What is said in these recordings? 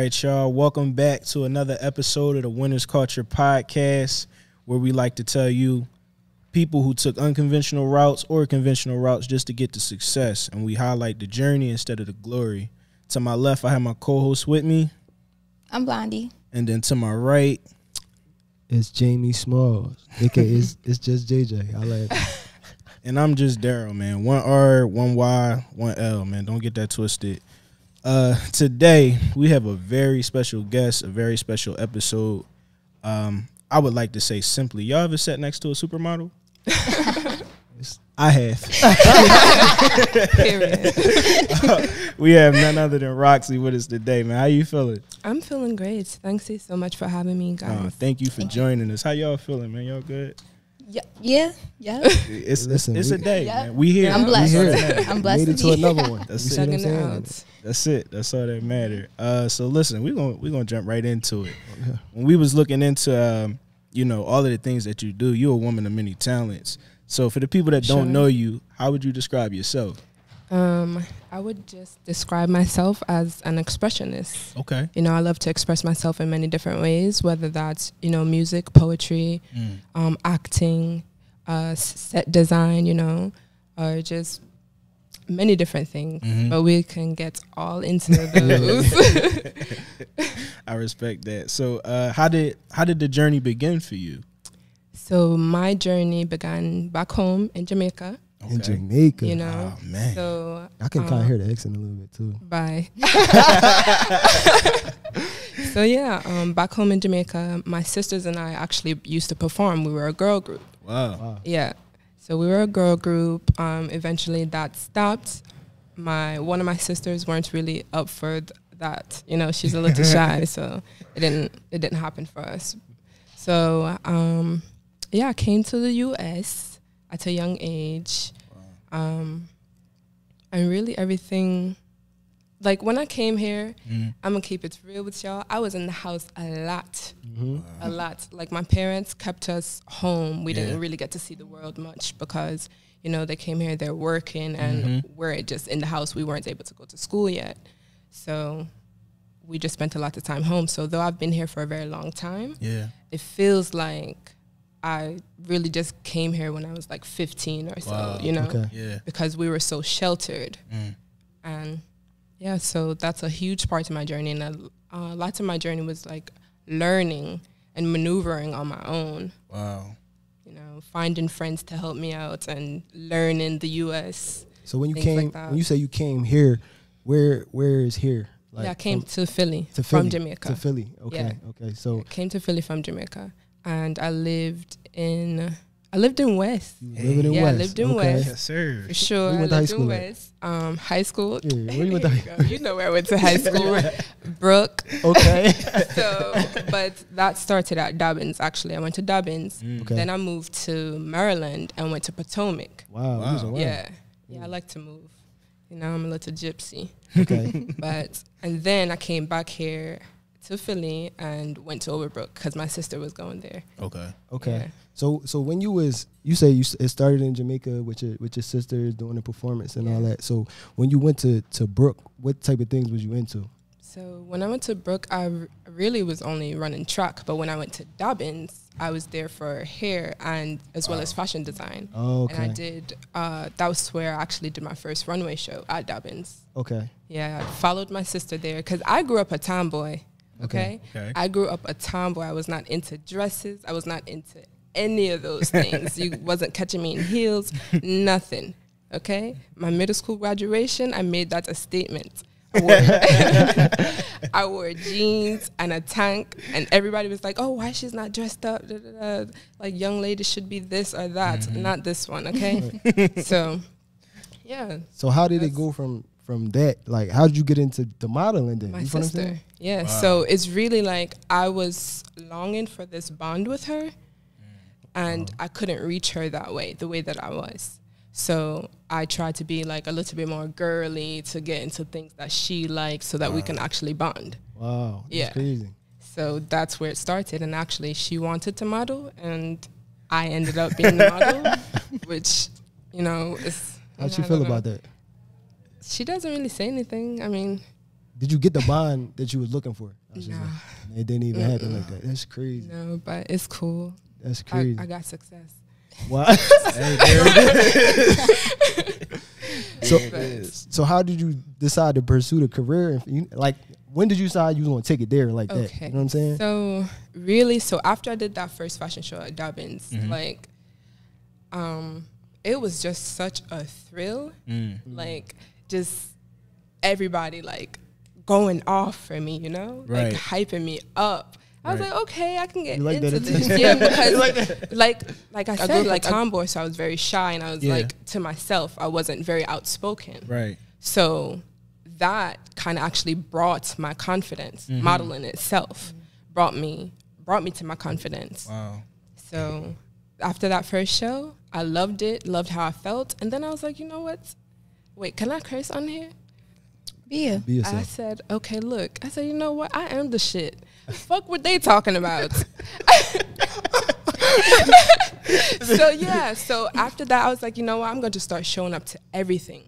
All right, y'all. Welcome back to another episode of the Winners Culture Podcast, where we like to tell you people who took unconventional routes or conventional routes just to get to success, and we highlight the journey instead of the glory. To my left, I have my co-host with me, I'm Blondie. and then to my right, It's Jamie Smalls. Okay, it's, it's just JJ. I like and I'm just Daryl, man. One R, one Y, one L, man. Don't get that twisted. Uh, today we have a very special guest, a very special episode. Um, I would like to say simply, y'all ever sat next to a supermodel? I have. Period. we have none other than Roxy with us today, man. How you feeling? I'm feeling great. Thanks so much for having me, guys. Uh, thank you for Thank you. joining us. How y'all feeling, man? Y'all good? Yeah, yeah, yeah. It's Listen, it's, it's we- a day, Yeah. man. We here. I'm We blessed. here. I'm blessed Made it to to another one. That's You it. what I'm Chugging it saying? out. That's it. That's all that matter. Uh, so listen, we're gonna we're gonna jump right into it. Yeah. When we was looking into um, you know, all of the things that you do, you're a woman of many talents. So for the people that don't Sure. know you, how would you describe yourself? Um, I would just describe myself as an expressionist. Okay. You know, I love to express myself in many different ways, whether that's you know music, poetry, um, acting, uh, set design. You know, or just many different things. Mhm. But we can get all into those. I respect that. So uh, how did how did the journey begin for you? so my journey began back home in Jamaica. In Jamaica. You know, Oh man. so I can kind uh, of hear the accent a little bit too. Bye. so yeah, um, back home in Jamaica, my sisters and I actually used to perform. We were a girl group. Wow. Wow. Yeah. So we were a girl group. Um, eventually that stopped. My one of my sisters weren't really up for th- that. You know, she's a little shy, so it didn't it didn't happen for us. So um, yeah, I came to the U.S. at a young age, um, and really everything. Like when I came here, Mhm. I'm gonna keep it real with y'all. I was in the house a lot Mm-hmm. a lot. Like my parents kept us home. We Yeah. didn't really get to see the world much because you know they came here, they're working, and Mhm. we're just in the house. We weren't able to go to school yet, so we just spent a lot of time home. So though I've been here for a very long time, Yeah. it feels like I really just came here when I was like 15 or so. Wow. You know, Okay. Yeah. because we were so sheltered Mm. and yeah so that's a huge part of my journey and a, uh, lots of my journey was like learning and maneuvering on my own Wow. you know finding friends to help me out and learning the us So when you Things like came, when you say you came here, where where is here? yeah i came from- to philly to from jamaica to Philly. Okay. Okay. So I came to philly from jamaica and i lived in i lived in west Hey. living in Yeah, I lived in okay. West. Yes, sir. for sure Where you i went to high lived in school at? west um, high school Yeah. Where you went to? you, go. you know where i went to high school brooke Okay. so, but that started at Dobbins. Actually, I went to Dobbins. Mm. Okay. Then I moved to Maryland and went to Potomac. Wow. you was Wow. around. Yeah, yeah, I like to move. You know, I'm a little gypsy. Okay. But and then I came back here to Philly and went to Overbrook because my sister was going there. Okay. Okay. Yeah. So so when you was you say you it started in Jamaica with your with your sisters doing the performance and all that. So when you went to to Brook, what type of things was you into? So when I went to Brook, I r- really was only running track. But when I went to Dobbins, I was there for hair and as well as fashion design. Oh, And I did. Uh, that was where I actually did my first runway show at Dobbins. Okay. Yeah, I followed my sister there because I grew up a tomboy. Okay? Okay. I grew up a tomboy. I was not into dresses. I was not into any of those things. you wasn't catching me in heels. Nothing. Okay. My middle school graduation, I made that a statement. I wore, I wore jeans and a tank, and everybody was like, "Oh, why she's not dressed up? Da, da, da. Like young ladies should be this or that, mm-hmm. not this one." Okay. so, yeah, So how did it go from from that? Like how did you get into the modeling then? my you feel what I'm sister. Yeah. Wow. So it's really like I was longing for this bond with her, and uh-huh. I couldn't reach her that way, the way that I was. So I tried to be like a little bit more girly to get into things that she likes, so that we can actually bond. Wow. That's Yeah. crazy. So that's where it started. And actually, she wanted to model, and I ended up being the model, which you know is. How'd she feel know. about that? She doesn't really say anything. I mean, did you get the bond that you was looking for? I was Nah. like, it didn't even happen like that. That's crazy. No, but it's cool. That's crazy. I got success. Wow. Hey, there it is. So- it is. so how did you decide to pursue the career? You, like, when did you decide you was gonna take it there like that? Okay. You know what I'm saying? So really, so after I did that first fashion show at Dobbins, Mhm. like, um, it was just such a thrill. Mm. Like, just everybody like going off for me, you know, Right. like hyping me up. I was Right. like, okay, I can get You like that into this, attention? yeah, because like, like I grew said, like tomboy, so I was very shy, and I was Yeah. like to myself, I wasn't very outspoken. Right. So that kind of actually brought my confidence. Mhm. Modeling itself brought me brought me to my confidence. Wow. So after that first show, I loved it, loved how I felt, and then I was like, you know what? Wait, can I curse on here? Yeah. Be I said, okay, look. I said, you know what? I am the shit. Fuck what they talking about. so yeah, so after that, I was like, you know what? I'm going to start showing up to everything.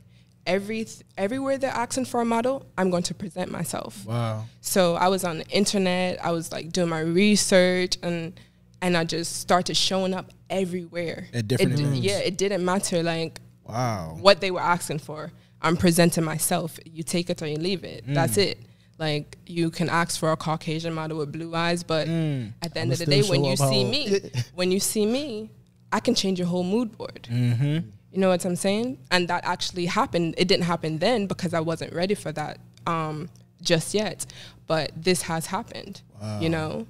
Every everywhere they're asking for a model, I'm going to present myself. Wow. So I was on the internet. I was like doing my research, and and I just started showing up everywhere. At different It events. yeah, it didn't matter like Wow. what they were asking for. I'm presenting myself. You take it or you leave it. That's Mm. it. Like you can ask for a Caucasian model with blue eyes, but Mm. at the end I'ma of the day, when you see me, when you see me, I can change your whole mood board. Mm-hmm. You know what I'm saying? And that actually happened. It didn't happen then because I wasn't ready for that um, just yet. But this has happened, you know,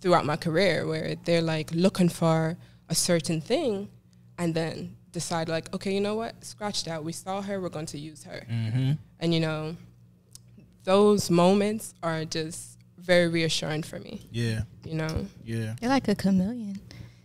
throughout my career where they're like looking for a certain thing and then decide, like, okay, you know what? Scratch that. We saw her, we're going to use her. Mm-hmm. And, you know, those moments are just very reassuring for me, Yeah. you know? Yeah. You're like a chameleon.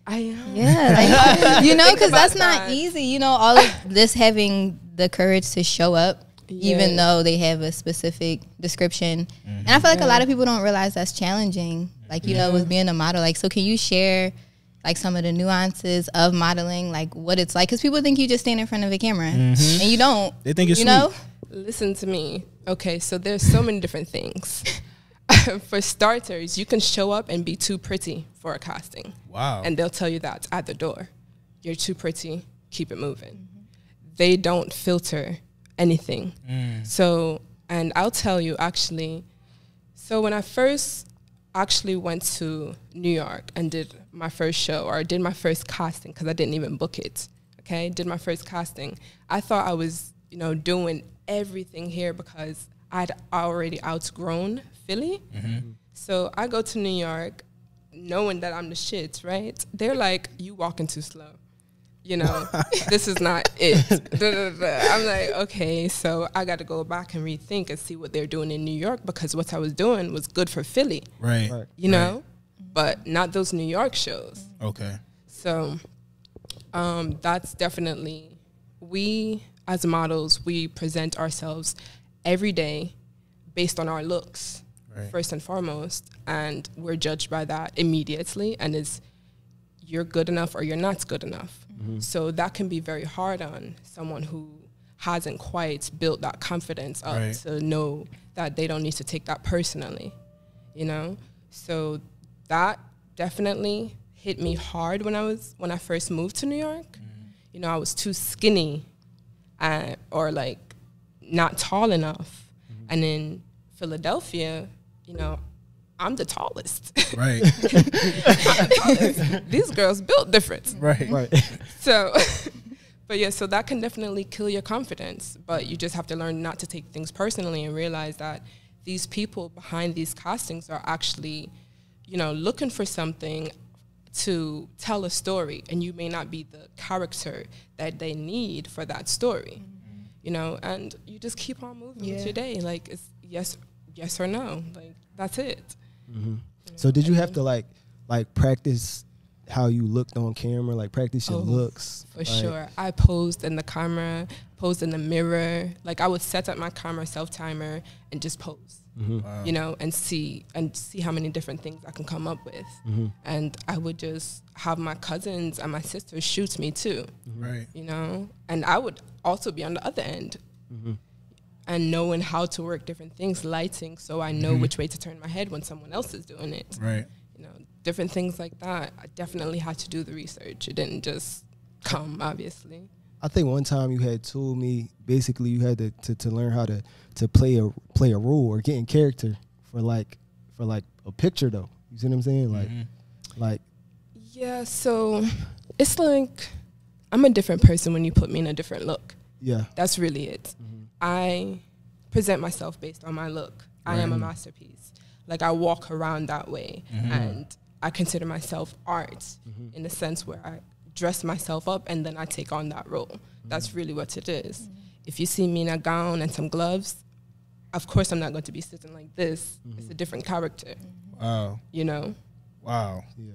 I am. Yeah, like, you know, because that's about not that. easy. You know, all of this having the courage to show up, even though they have a specific description. And I feel like a lot of people don't realize that's challenging. Like, you know, with being a model. Like, so can you share like some of the nuances of modeling, like what it's like? Because people think you just stand in front of a camera and you don't. They think it's you know? Listen to me. Okay, so there's so many different things. for starters, you can show up and be too pretty for a casting, Wow. and they'll tell you that at the door. You're too pretty. Keep it moving. They don't filter anything. Mm. So, and I'll tell you actually. So when I first actually went to New York and did my first show or did my first casting because I didn't even book it. Okay, did my first casting. I thought I was, you know, doing everything here because I'd already outgrown Philly. Mm-hmm. So I go to New York, knowing that I'm the shit. Right? They're like, "You walking too slow." You know, this is not it. Da, da, da. I'm like, okay, so I got to go back and rethink and see what they're doing in New York because what I was doing was good for Philly Right. Right. you know, but not those New York shows. Okay. So um, that's definitely we as models we present ourselves every day based on our looks Right. first and foremost, and we're judged by that immediately, and it's you're good enough or you're not good enough. So that can be very hard on someone who hasn't quite built that confidence up Right. to know that they don't need to take that personally, you know. So that definitely hit me hard when I was when I first moved to New York. You know, I was too skinny, uh, or like not tall enough, and in Philadelphia, you know, I'm the tallest. Right. These girls built different. right. Right. So, but yeah, so that can definitely kill your confidence. But you just have to learn not to take things personally and realize that these people behind these castings are actually, you know, looking for something to tell a story, and you may not be the character that they need for that story. Mm-hmm. You know, and you just keep on moving Yeah. with your day. Like it's yes, yes or no. Like that's it. So did you have to like like practice how you looked on camera, like practice your Oh, looks? For Like, sure. I posed in the camera, posed in the mirror. Like I would set up my camera self timer and just pose, mhm, Wow. you know, and see and see how many different things I can come up with. mhm, And I would just have my cousins and my sisters shoot me too, Right. you know. And I would also be on the other end. mhm. And knowing how to work different things, lighting, so I know which way to turn my head when someone else is doing it. Right. You know, different things like that. I definitely had to do the research. It didn't just come, obviously. I think one time you had told me basically you had to, to, to learn how to, to play a play a role or get in character for like for like a picture though. You see what I'm saying? Like Mhm. like Yeah, so it's like I'm a different person when you put me in a different look. yeah. That's really it. I present myself based on my look. I am a masterpiece. Like I walk around that way Mhm. and I consider myself art Mm-hmm. in the sense where I dress myself up and then I take on that role. That's really what it is. If you see me in a gown and some gloves, of course I'm not going to be sitting like this. It's a different character, Wow. you know? Wow. Yeah.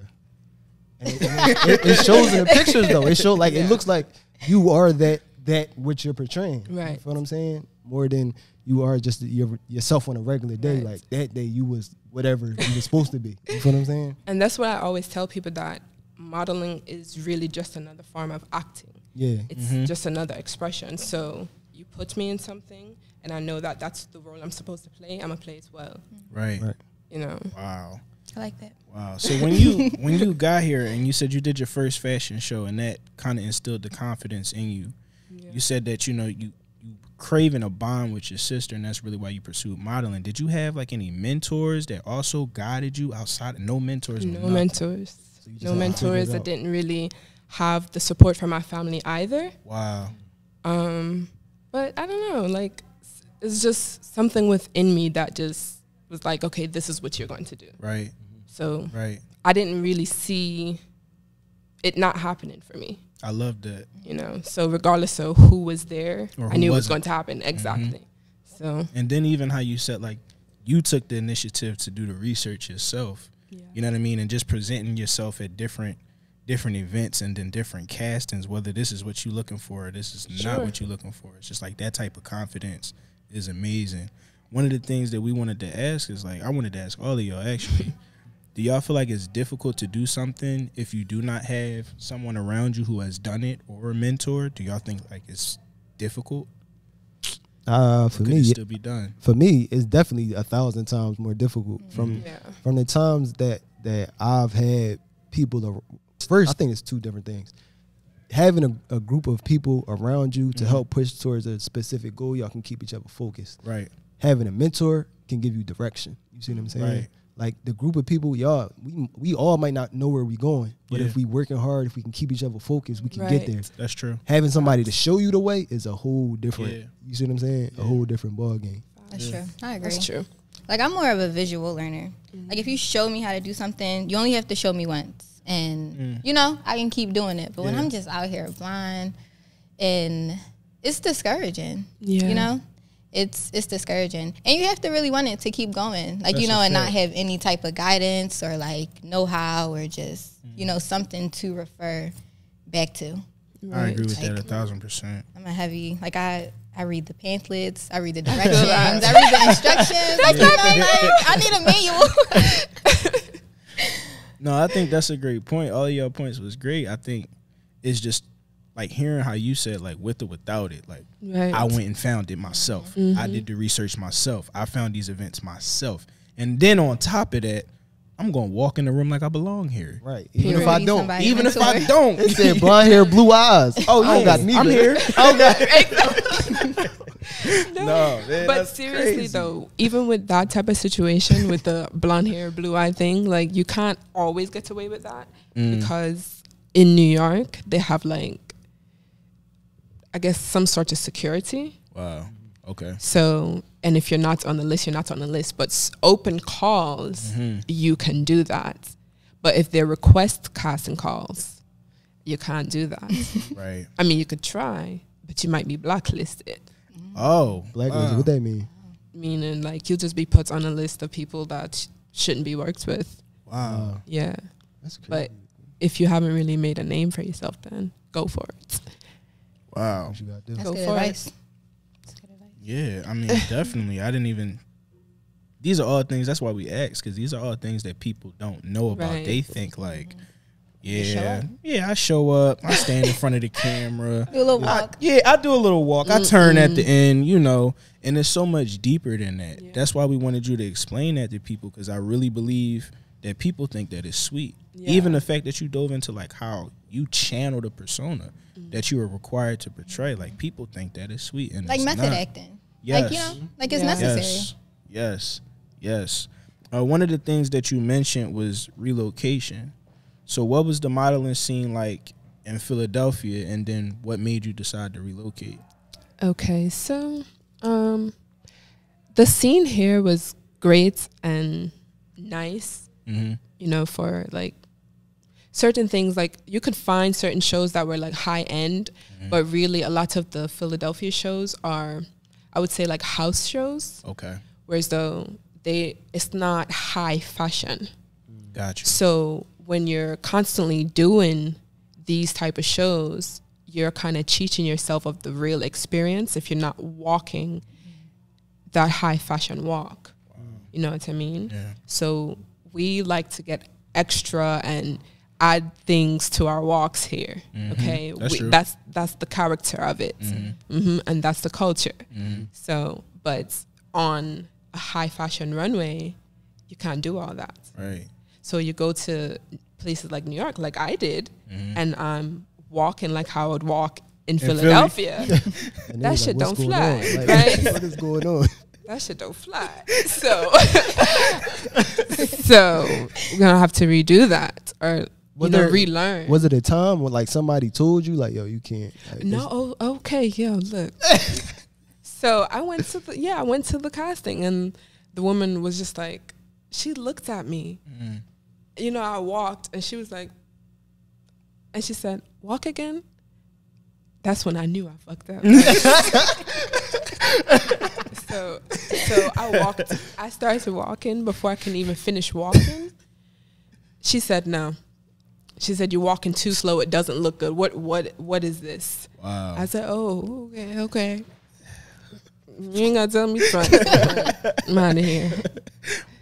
And it, and it- it- it shows in the pictures though. It shows like Yeah. it looks like you are that that what you're portraying. Right. You Right. feel what I'm saying? More than you are just your, yourself on a regular day. Right. Like that day you was whatever you were supposed to be. You feel what I'm saying? And that's what I always tell people that modeling is really just another form of acting. Yeah. It's Mhm. just another expression. So you put me in something, and I know that that's the role I'm supposed to play. I'm gonna play it well. Right. Right. You know. Wow. I like that. Wow. So when you when you got here and you said you did your first fashion show and that kind of instilled the confidence in you. Yeah. You said that you know you you craving a bond with your sister and that's really why you pursued modeling. Did you have like any mentors that also guided you outside? No mentors. no nothing? mentors. So No had to figure mentors. I didn't really have the support from my family either. Wow. Um, but I don't know. Like, it's just something within me that just was like, okay, this is what you're going to do. Right. So Right. I didn't really see it not happening for me. I love that. You know. So regardless of who was there, Or I who knew it was going to happen. Mm-hmm. Exactly. So And then even how you said like you took the initiative to do the research yourself. yeah. You know what I mean? And just presenting yourself at different different events and then different castings, whether this is what you're looking for or this is not what you're looking for. It's just like that type of confidence is amazing. One of the things that we wanted to ask is like I wanted to ask all of y'all actually. Do y'all feel like it's difficult to do something if you do not have someone around you who has done it or a mentor? Do y'all think like it's difficult? Uh, for me, it still be done? for me, it's definitely a thousand times more difficult from Yeah. from the times that that I've had people. ar- First, I think it's two different things. Having a, a group of people around you to Mhm. help push towards a specific goal, y'all can keep each other focused. Right. Having a mentor can give you direction. You see what I'm saying? Right. Like the group of people, y'all, we we all might not know where we going, but Yeah. if we working hard, if we can keep each other focused, we can Right. get there. That's true. Having somebody to show you the way is a whole different. Yeah. You see what I'm saying? Yeah. A whole different ball game. That's Yeah. true. I agree. That's true. Like I'm more of a visual learner. Like if you show me how to do something, you only have to show me once, and Mm. you know I can keep doing it. But when I'm just out here blind, and it's discouraging. Yeah. You know, it's it's discouraging, and you have to really want it to keep going. Like you know, a and not have any type of guidance or like know how or just you Mm. know something to refer back to. I agree with that a thousand percent. I'm a heavy like I. I read the pamphlets. I read the directions. I read the instructions. Like, you know, like, I need a manual. No, I think that's a great point. All of your points was great. I think it's just like hearing how you said like with or without it. Like Right. I went and found it myself. I did the research myself. I found these events myself. And then on top of that, I'm gonna walk in the room like I belong here. Right. Even Period. if I don't. somebody Even if I don't. It said blonde hair, blue eyes. Oh, you don't got neither. I'm here. I don't got. no, man, but that's seriously crazy. though, even with that type of situation with the blonde hair, blue eye thing, like you can't always get away with that Mm. because in New York they have like I guess some sort of security. Wow. Okay. So, and if you're not on the list, you're not on the list. But open calls, Mhm. you can do that. But if they request casting calls, you can't do that. Right. I mean, you could try, but you might be blacklisted. Oh. blacklisted. wow. What that mean? Meaning, like, you'll just be put on a list of people that sh- shouldn't be worked with. Wow. Yeah. that's crazy. But if you haven't really made a name for yourself, then go for it. Wow. what you got to do? That's Go good for it. That's good advice. Yeah, I mean, definitely. I didn't even. These are all things. That's why we ask, because these are all things that people don't know about. Right. They think like, show Yeah, yeah. I show up. I stand in front of the camera. Do a little I- walk. yeah, I do a little walk. I turn at the end, you know, and it's so much deeper than that. Yeah. That's why we wanted you to explain that to people because I really believe that people think that it's sweet. Yeah. Even the fact that you dove into like how you channel the persona Mm-hmm. that you are required to portray, like people think that is sweet and like it's method not. acting. Yes. Like you know, like it's Yeah. necessary. Yes, yes, yes. Uh, one of the things that you mentioned was relocation. So, what was the modeling scene like in Philadelphia, and then what made you decide to relocate? Okay, so um, the scene here was great and nice. Mm-hmm. You know, for like certain things, like you could find certain shows that were like high end, mm-hmm. but really a lot of the Philadelphia shows are, I would say, like house shows. Okay, Whereas though they, it's not high fashion. gotcha. So when you're constantly doing these type of shows, you're kind of cheating yourself of the real experience if you're not walking that high fashion walk. You know what I mean? Yeah. So we like to get extra and add things to our walks here. Okay, That's we, that's that's the character of it, hmm and that's the culture. So, but on a high fashion runway, you can't do all that. Right. So you go to places like New York, like I did, Mm-hmm. and I'm walking like how I would walk in, Philly. Philadelphia. That they shit "What's don't fly. Like, right? what is going on? that shit don't fly. So, so we're gonna have to redo that or Was you know there- relearn. Was it a time when like somebody told you like, yo, you can't? Like, no, oh, okay, yo, look. so I went to the yeah, I went to the casting, and the woman was just like, she looked at me. Mm-hmm. You know, I walked, and she was like, and she said, "Walk again." That's when I knew I fucked up. so, so I walked. I started walking before I can even finish walking. She said, "No." She said, "You're walking too slow. It doesn't look good. What, what, what is this?" Wow. I said, "Oh, okay, okay. You ain't gotta tell me front. I'm out of here."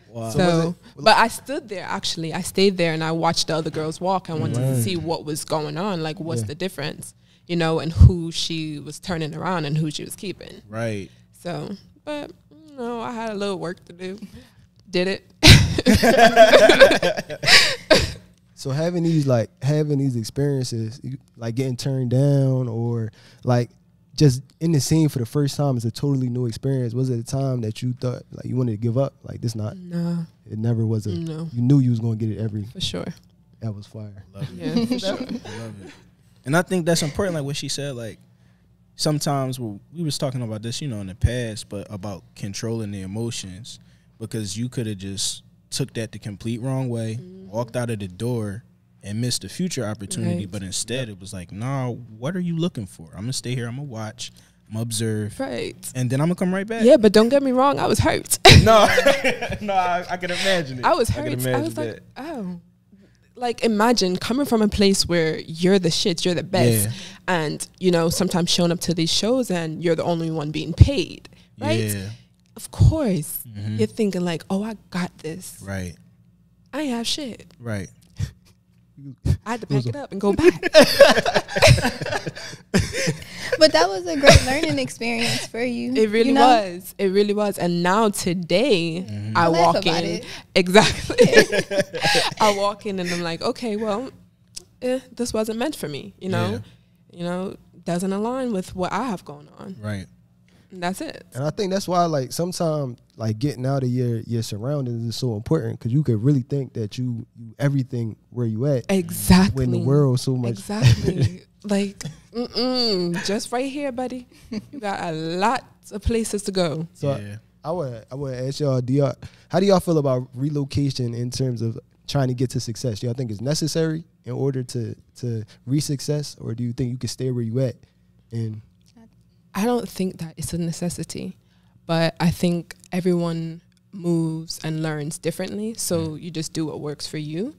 wow. So So, but I stood there actually. I stayed there and I watched the other girls walk. I wanted to see what was going on, like what's Yeah. the difference, you know, and who she was turning around and who she was keeping. right. So, but you know, I had a little work to do. Did it? So having these like having these experiences, like getting turned down or like just in the scene for the first time is a totally new experience. Was it a time that you thought like you wanted to give up? Like this not No, it never was a no, you knew you was gonna get it every for sure. that was fire. Love it. Yeah, for sure. I love it. And I think that's important, like what she said. Like sometimes we we was talking about this, you know, in the past, but about controlling the emotions because you could have just took that the complete wrong way, mm-hmm. walked out of the door, and missed a future opportunity. Right. But instead, it was like, nah, what are you looking for? I'm gonna stay here. I'm gonna watch. I'm gonna observe, Right. and then I'm gonna come right back. Yeah, but don't get me wrong. I was hurt. No, no, I, I can imagine it. I was hurt. I, imagine was like, that. oh. Like imagine coming from a place where you're the shit, you're the best, Yeah. and you know sometimes showing up to these shows and you're the only one being paid, right? Yeah, Of course, Mhm. you're thinking like, oh, I got this. right, I ain't have shit. right. I had to pack it up and go back. But that was a great learning experience for you. It really you know? was. It really was. And now today, Mm-hmm. I I walk in it. exactly. I walk in and I'm like, okay, well, eh, this wasn't meant for me. You know, you know, doesn't align with what I have going on. Right. And that's it. And I think that's why like sometimes like getting out of your your surroundings is so important because you could really think that you you everything where you at Exactly. when the world so much Exactly. like, mm-mm, just right here, buddy. You got a lot of places to go. So yeah. I would I would ask y'all, do y'all how do y'all feel about relocation in terms of trying to get to success? Do y'all think it's necessary in order to to reach success, or do you think you can stay where you at? And I don't think that it's a necessity, but I think everyone moves and learns differently. So you just do what works for you.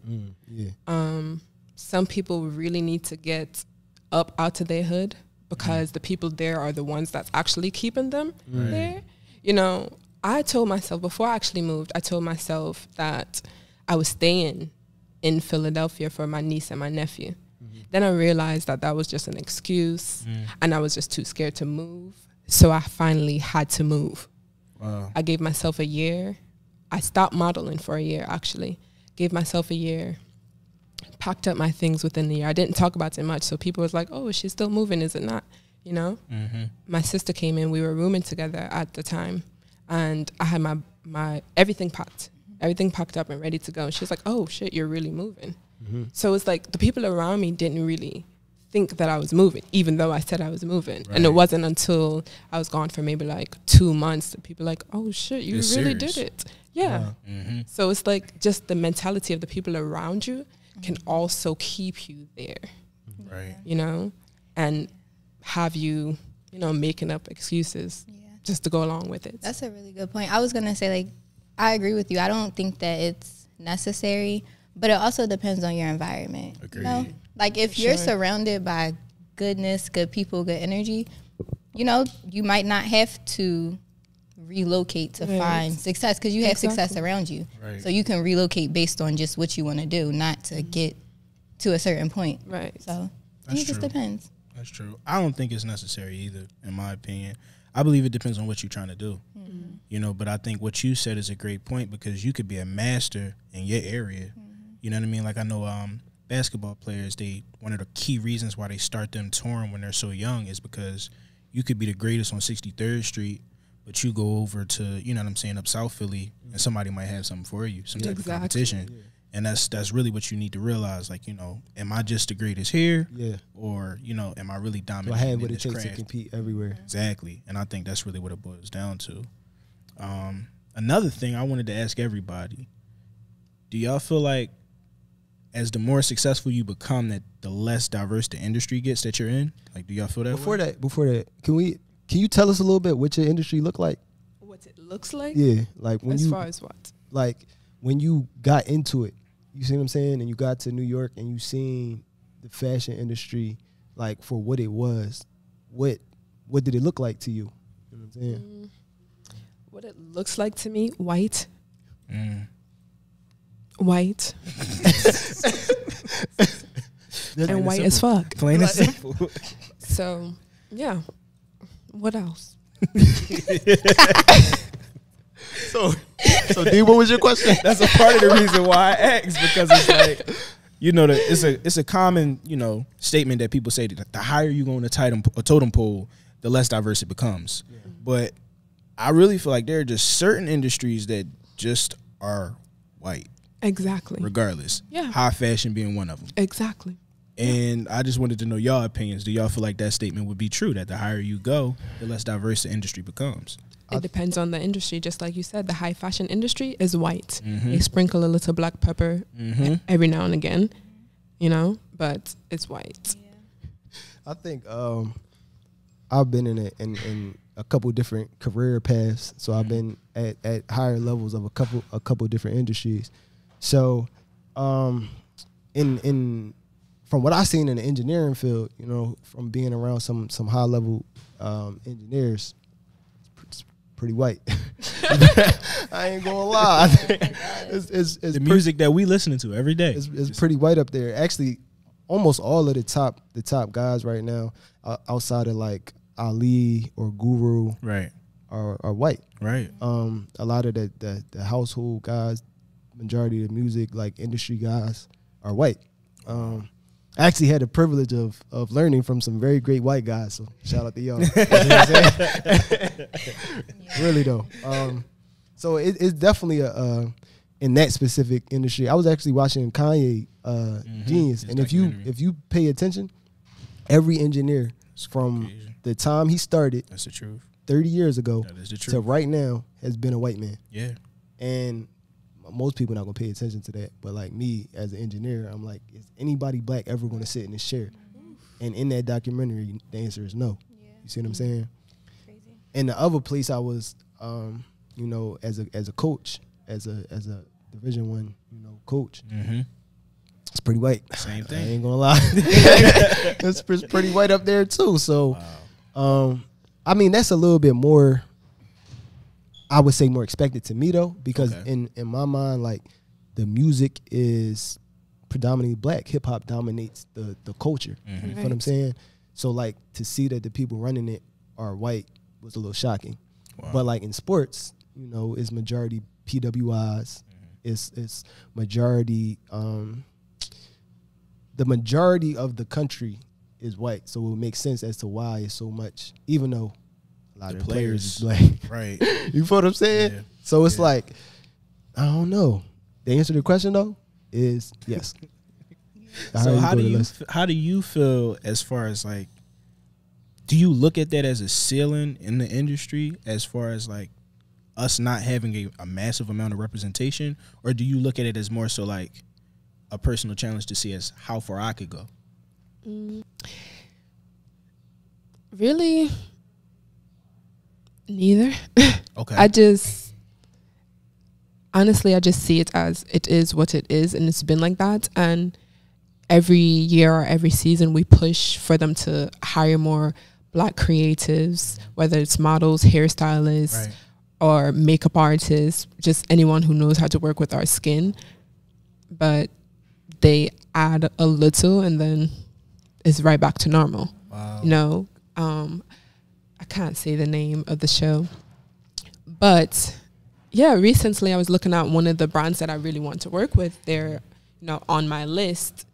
yeah, Um, some people really need to get up out of their hood because the people there are the ones that's actually keeping them there. You know, I told myself before I actually moved, I told myself that I was staying in Philadelphia for my niece and my nephew. Then I realized that that was just an excuse Mm. and I was just too scared to move. So I finally had to move. Wow. I gave myself a year. I stopped modeling for a year actually. Gave myself a year. Packed up my things within the year. I didn't talk about it much, so people was like, "Oh, is she still moving? Is it not?" You know. Mm-hmm. My sister came in. We were rooming together at the time, and I had my my everything packed, everything packed up and ready to go. And she was like, "Oh shit, you're really moving." Mhm. So it's like the people around me didn't really think that I was moving, even though I said I was moving. And it wasn't until I was gone for maybe like two months that people like, oh shit, you It's really serious. did it. Yeah. Wow. Mm-hmm. So it's like just the mentality of the people around you can also keep you there, Right. you know, and have you, you know, making up excuses Yeah. just to go along with it. That's a really good point. I was gonna say like I agree with you. I don't think that it's necessary, but it also depends on your environment. You know? Like if For you're sure. surrounded by goodness, good people, good energy, you know, you might not have to relocate to Right. find success because you have success around you. Right. So you can relocate based on just what you want to do, not to mm-hmm. get to a certain point. right. So That's it just true. depends. That's true. I don't think it's necessary either, in my opinion. I believe it depends on what you're trying to do. Mm-hmm. You know, but I think what you said is a great point because you could be a master in your area. Mm-hmm. You know what I mean? Like I know um, basketball players, they one of the key reasons why they start them touring when they're so young is because you could be the greatest on 63rd Street, but you go over to, you know what I'm saying, up South Philly and somebody might have something for you, some type Exactly. of competition. And that's that's really what you need to realize. Like, you know, am I just the greatest here? Yeah. or you know, am I really Do I dominating have what it takes craft? to compete everywhere? Exactly, and I think that's really what it boils down to. Um, another thing I wanted to ask everybody: Do y'all feel like, as the more successful you become, that the less diverse the industry gets that you're in? Like, do y'all feel that? Before way? that, before that, can we? Can you tell us a little bit what your industry look like? What it looks like Yeah, like when as you far as what? like when you got into it. You see what I'm saying? And you got to New York and you seen the fashion industry like for what it was. What what did it look like to you? You know what I'm saying? Mm, what it looks like to me, white, Mm. White, and white as fuck. Plain and simple. So, yeah. What else? So so D, what was your question? That's a part of the reason why I asked because it's like, you know, the, it's a it's a common you know statement that people say that the higher you go on the totem a totem pole, the less diverse it becomes. But I really feel like there are just certain industries that just are white, Exactly. regardless. Yeah. High fashion being one of them. Exactly. And I just wanted to know y'all opinions. Do y'all feel like that statement would be true that the higher you go, the less diverse the industry becomes? It depends on the industry. Just like you said, the high fashion industry is white. Mhm. They sprinkle a little black pepper Mhm. every now and again, you know, but it's white. I think um, I've been in a, in, in a couple different career paths, so I've been at, at higher levels of a couple a couple different industries. So, um, in in from what I've seen in the engineering field, you know, from being around some some high level um, engineers, it's pretty white. I ain't gonna lie, it's, it's, it's The music that we listening to every day. it's, it's pretty white up there. Actually, almost all of the top the top guys right now, uh, outside of like Ali or Guru, right, are, are white. right. Um, a lot of the, the the household guys, majority of the music like industry guys are white. Um, I actually had the privilege of of learning from some very great white guys. So shout out to y'all. You know what I'm saying? really though. Um, so it, it's definitely a uh, in that specific industry. I was actually watching Kanye uh, Mhm. Genius, His and if you if you pay attention, every engineer It's from Caucasian. the time he started That's the truth. 30 years ago That is the to right now has been a white man. Yeah. And most people not gonna pay attention to that. But like me as an engineer, I'm like, is anybody black ever gonna sit in this chair? And in that documentary, the answer is no. You see what I'm saying? Crazy. And the other place I was, um, you know, as a as a coach, as a as a Division One, you know, coach, Mm-hmm. it's pretty white. Same I thing. ain't gonna lie, it's, it's pretty white up there too. So. Wow. Um, I mean that's a little bit more. I would say more expected to me though, because Okay. in in my mind, like the music is predominantly black. Hip hop dominates the the culture. You know what I'm saying? So like to see that the people running it are white was a little shocking. Wow. But like in sports, you know, it's majority PWIs. It's it's majority um the majority of the country is white. So it would make sense as to why it's so much, even though a lot The of players players. black. right. you feel what I'm saying? Yeah. So it's Yeah. like, I don't know. The answer to the question though is yes. So how do you f- how do you feel as far as like do you look at that as a ceiling in the industry as far as like us not having a, a massive amount of representation or do you look at it as more so like a personal challenge to see as how far I could go Mm. Really, neither. okay I just honestly, I just see it as it is what it is, and it's been like that. And every year or every season, we push for them to hire more black creatives, whether it's models, hairstylists, right or makeup artists, just anyone who knows how to work with our skin. But they add a little, and then it's right back to normal wow you know um i can't say the name of the show. But yeah recently i was looking at one of the brands that i really want to work with. They're you know on my list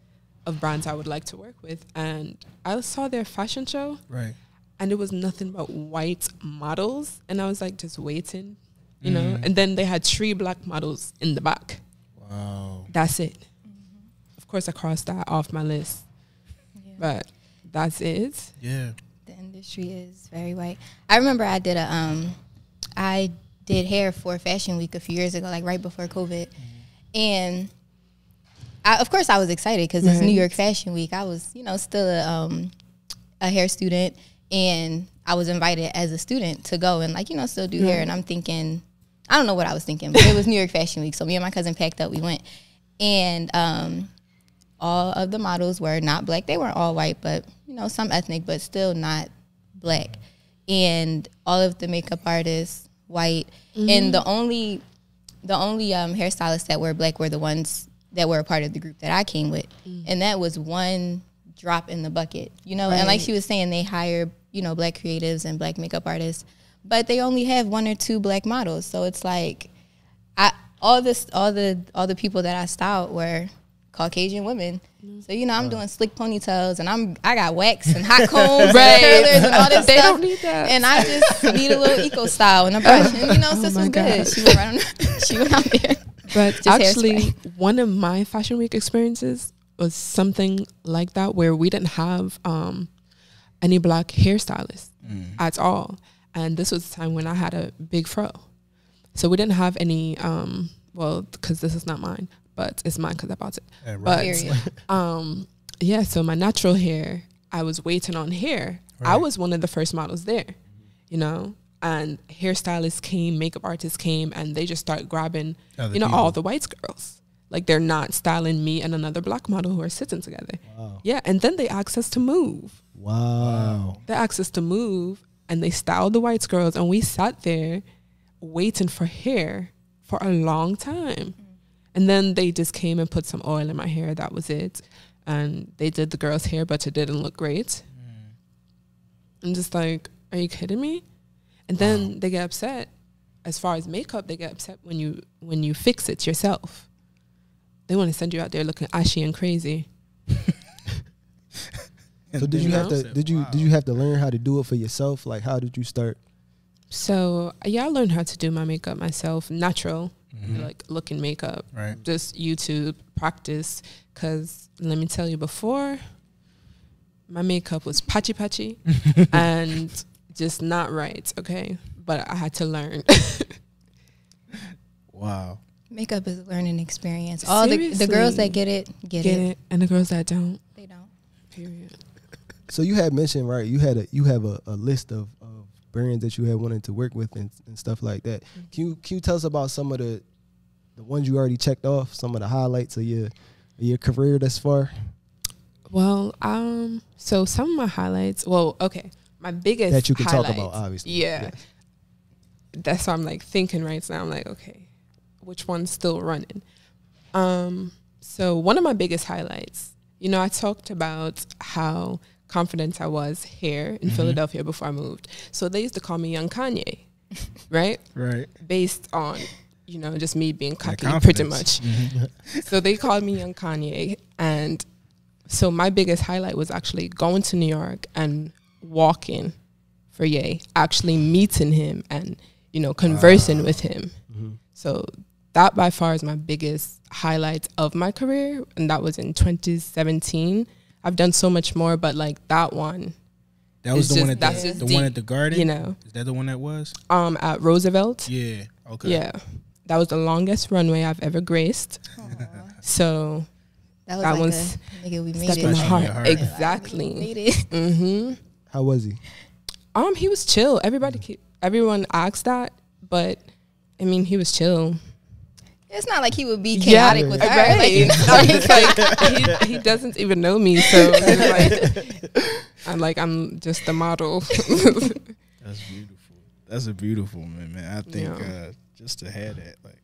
of brands i would like to work with. And i saw their fashion show. Right. And it was nothing but white models. And i was like just waiting you know? Mhm. and then they had three black models in the back. Wow. That's it. Of course i crossed that off my list. Yeah. but that's it. Yeah. the industry is very white. I remember I did a um, I did hair for Fashion Week a few years ago, like right before COVID, and I, of course I was excited because it's Right. New York Fashion Week. I was, you know, still a um, a hair student, and I was invited as a student to go and like you know still do hair. And I'm thinking, I don't know what I was thinking, but it was New York Fashion Week, so me and my cousin packed up. We went, and um, all of the models were not black. They weren't all white, but you know, some ethnic, but still not black. And all of the makeup artists white, and the only the only um, hairstylists that were black were the ones that were a part of the group that I came with, and that was one drop in the bucket, you know. And like she was saying, they hire you know black creatives and black makeup artists, but they only have one or two black models. So it's like, I all this all the all the people that I styled were Caucasian women. So you know I'm doing slick ponytails and I'm I got wax and hot combs Right. and curlers and all this They stuff. don't need that. And I just need a little eco style and a brush. And you know, sis my was good. God. She went right on, she went out there. But Just actually, one of my fashion week experiences was something like that, where we didn't have um, any black hairstylists at all, and this was the time when I had a big fro, so we didn't have any. Um, well, because this is not mine, but it's mine because I bought it. Yeah, right. But um, yeah, so my natural hair, I was waiting on hair. I was one of the first models there, you know, and hairstylists came, makeup artists came, and they just start grabbing, Other you know, all the white girls. Like they're not styling me and another black model who are sitting together. Wow. Yeah, and then they asked us to move. Wow. They asked us to move, and they styled the white girls, and we sat there waiting for hair for a long time. And then they just came and put some oil in my hair. That was it. And they did the girl's hair, but it didn't look great. I'm just like, are you kidding me? And then they get upset. As far as makeup, they get upset when you when you fix it yourself. They want to send you out there looking ashy and crazy. So did you have to did you did you have to learn how to do it for yourself? Like how did you start? So yeah, I learned how to do my makeup myself, natural, Mhm. like looking makeup. right Just YouTube practice. Cause let me tell you, before my makeup was patchy patchy and just not right. Okay, but I had to learn. wow Makeup is a learning experience. All the, the girls that get it, get, Get it. it? And the girls that don't. They don't. Period. So you had mentioned right. You had a you have a, a list of, of brands that you had wanted to work with and, and stuff like that. Can you can you tell us about some of the the ones you already checked off? Some of the highlights of your your career thus far Well, um, so some of my highlights. Well, okay, my biggest that you can talk about, obviously. Yeah. That's what I'm like thinking right now. I'm like, okay, which one's still running? Um, So one of my biggest highlights, you know, I talked about how confident I was here in mm-hmm. Philadelphia before I moved. So they used to call me Young Kanye, right? Right. Based on you know just me being That cocky, pretty confidence. much. Mm-hmm. So they called me Young Kanye, and so my biggest highlight was actually going to New York and walking for Ye, actually meeting him and you know conversing with him. Mm-hmm. So that by far is my biggest highlight of my career, and that was in 2017. I've done so much more, but like that one, That was It's the one at that's the, just the one at the garden. you know, is that the one that was? um, at Roosevelt. Yeah. Okay. Yeah, that was the longest runway I've ever graced. So That was That like one's a nigga we made step it. in the heart. heart. We Exactly. made it. hmm How was he? Um, he was chill. Everybody, keep, everyone asked that, but I mean, he was chill. It's not like he would be chaotic with her. right. Like, you know, It's like he, he doesn't even know me, so like I'm like I'm just a model. That's beautiful. That's a beautiful man, man. I think Yeah. uh, just to have that, like,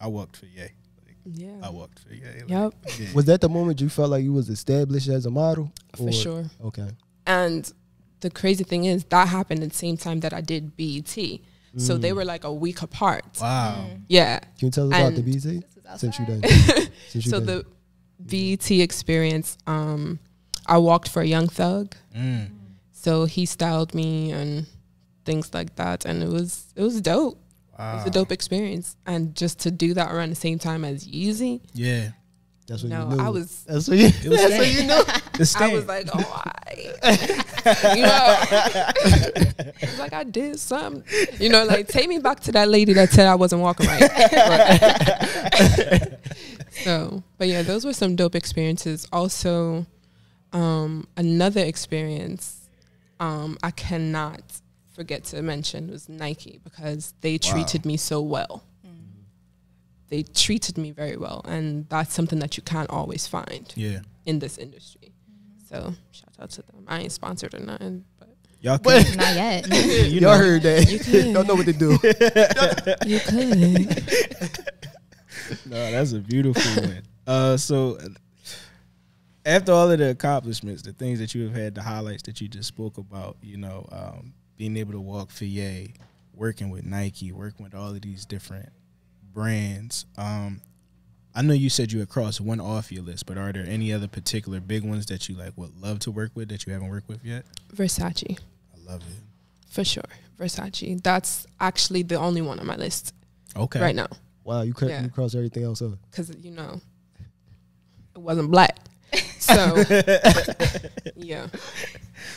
I walked for Ye. Like, I yeah. walked for Ye. Like, Yep. yeah. Was that the moment you felt like you was established as a model? For Or- sure. Okay. And the crazy thing is that happened at the same time that I did BET. So they were like a week apart. Wow. Yeah. Can you tell us about the And- BT? Since you outside. done. Since you So done. the BET experience, um, I walked for a Young Thug. Mm. So he styled me and things like that, and it was it was dope. It was a dope experience, and just to do that around the same time as Yeezy, Yeah. That's what no, you knew. I was That's what you. It was that's what you know. The I was like, oh, I, you know, it's like I did something, you know, like take me back to that lady that said I wasn't walking right. But- so, but yeah, those were some dope experiences. Also, um, another experience um, I cannot forget to mention was Nike because they Wow. treated me so well. They treated me very well, and that's something that you can't always find yeah. in this industry. So shout out to them. I ain't sponsored or nothing, but Y'all But- can, Not yet. you Y'all know, heard that. You could. Don't know what to do. you could. No, that's a beautiful one. Uh, so after all of the accomplishments, the things that you have had, the highlights that you just spoke about, you know, um, being able to walk for Ye, working with Nike, working with all of these different brands. Um, I know you said you had crossed one off your list, but are there any other particular big ones that you like would love to work with that you haven't worked with yet? Versace, I love it. for sure. Versace. That's actually the only one on my list Okay. right now. Wow, you cr- Yeah. cross everything else up. Because, you know, it wasn't black. So, yeah.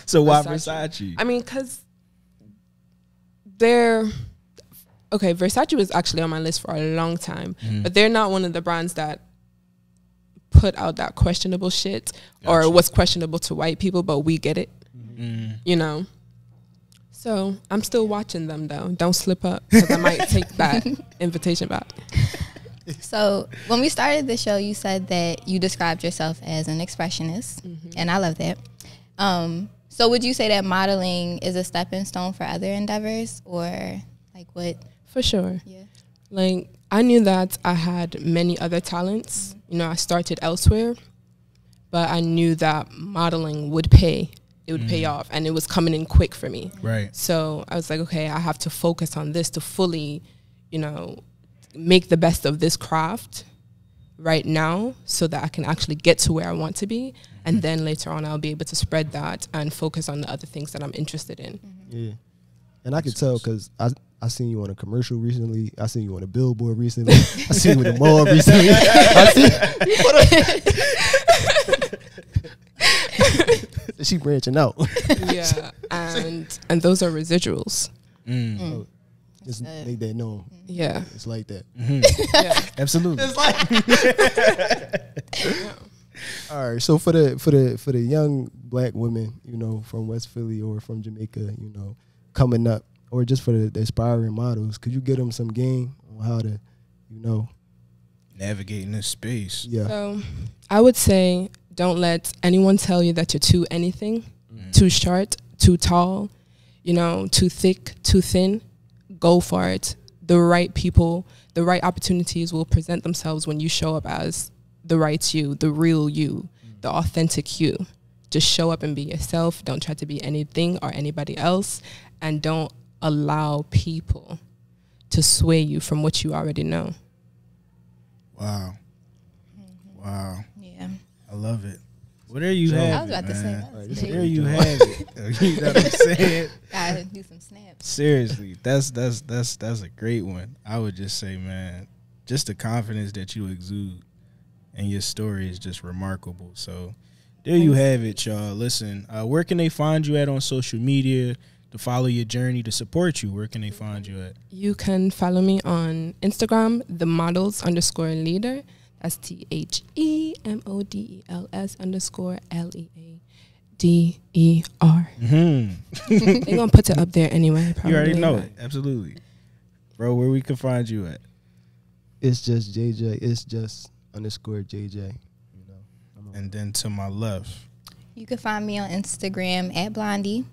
So why Versace. Versace? I mean, because they're okay. Versace was actually on my list for a long time, Mhm. but they're not one of the brands that put out that questionable shit or Gotcha. what's questionable to white people, but we get it, Mm. you know. So I'm still watching them though. Don't slip up because I might take that invitation back. So when we started the show, you said that you described yourself as an expressionist, Mm-hmm. and I love that. Um, so would you say that modeling is a stepping stone for other endeavors, or like what? For sure. Yeah. Like I knew that I had many other talents. Mm-hmm. You know, I started elsewhere, but I knew that modeling would pay. It would pay mm. off, and it was coming in quick for me. Right. So I was like, okay, I have to focus on this to fully, you know, make the best of this craft right now so that I can actually get to where I want to be. And mm-hmm. then later on, I'll be able to spread that and focus on the other things that I'm interested in. Mm-hmm. Yeah, and I could tell because I I seen you on a commercial recently. I seen you on a billboard recently. I seen you in the mall recently. I see. she branching out. yeah. And, and those are residuals. Mm. Just Uh, make that known. Yeah. It's like that. Mhm. yeah. Absolutely. All right. So for the for the for the young black women, you know, from West Philly or from Jamaica, you know, coming up, or just for the, the aspiring models, could you give them some game on how to, you know, Navigating this space. yeah, So I would say don't let anyone tell you that you're too anything, mm. too short, too tall, you know, too thick, too thin. Go for it. The right people, the right opportunities will present themselves when you show up as the right you, the real you, mm. the authentic you. Just show up and be yourself. Don't try to be anything or anybody else. And don't allow people to sway you from what you already know. Wow. Wow. Yeah. I love it. Well, there you So- have I was it, about to say that. Alright, was There you have it. you know what I'm saying? Gotta do some snaps. Seriously, that's that's that's that's a great one. I would just say, man, just the confidence that you exude and your story is just remarkable. So there you have it, y'all. Listen, uh, where can they find you at on social media to follow your journey to support you? Where can they find you at? You can follow me on Instagram, the models underscore leader. That's T H E M O D E L S underscore L E A D E R. Mm-hmm. They're gonna put it up there anyway. You already know it, absolutely, bro. Where we can find you at? It's just JJ. It's just underscore JJ. You know. And then to my left, You can find me on Instagram at Blondie.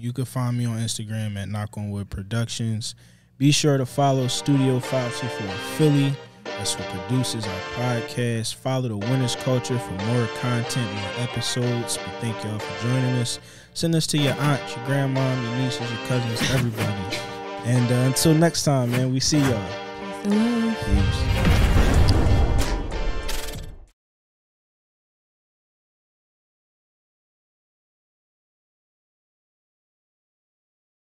You can find me on Instagram at Knock on Wood Productions. Be sure to follow Studio 524 Philly. That's what produces our podcast. Follow the Winners Culture for more content, more episodes. We thank y'all for joining us. Send us to your aunt, your grandma, your nieces, your cousins, everybody. And uh, until next time, man, we see y'all. Peace. Peace.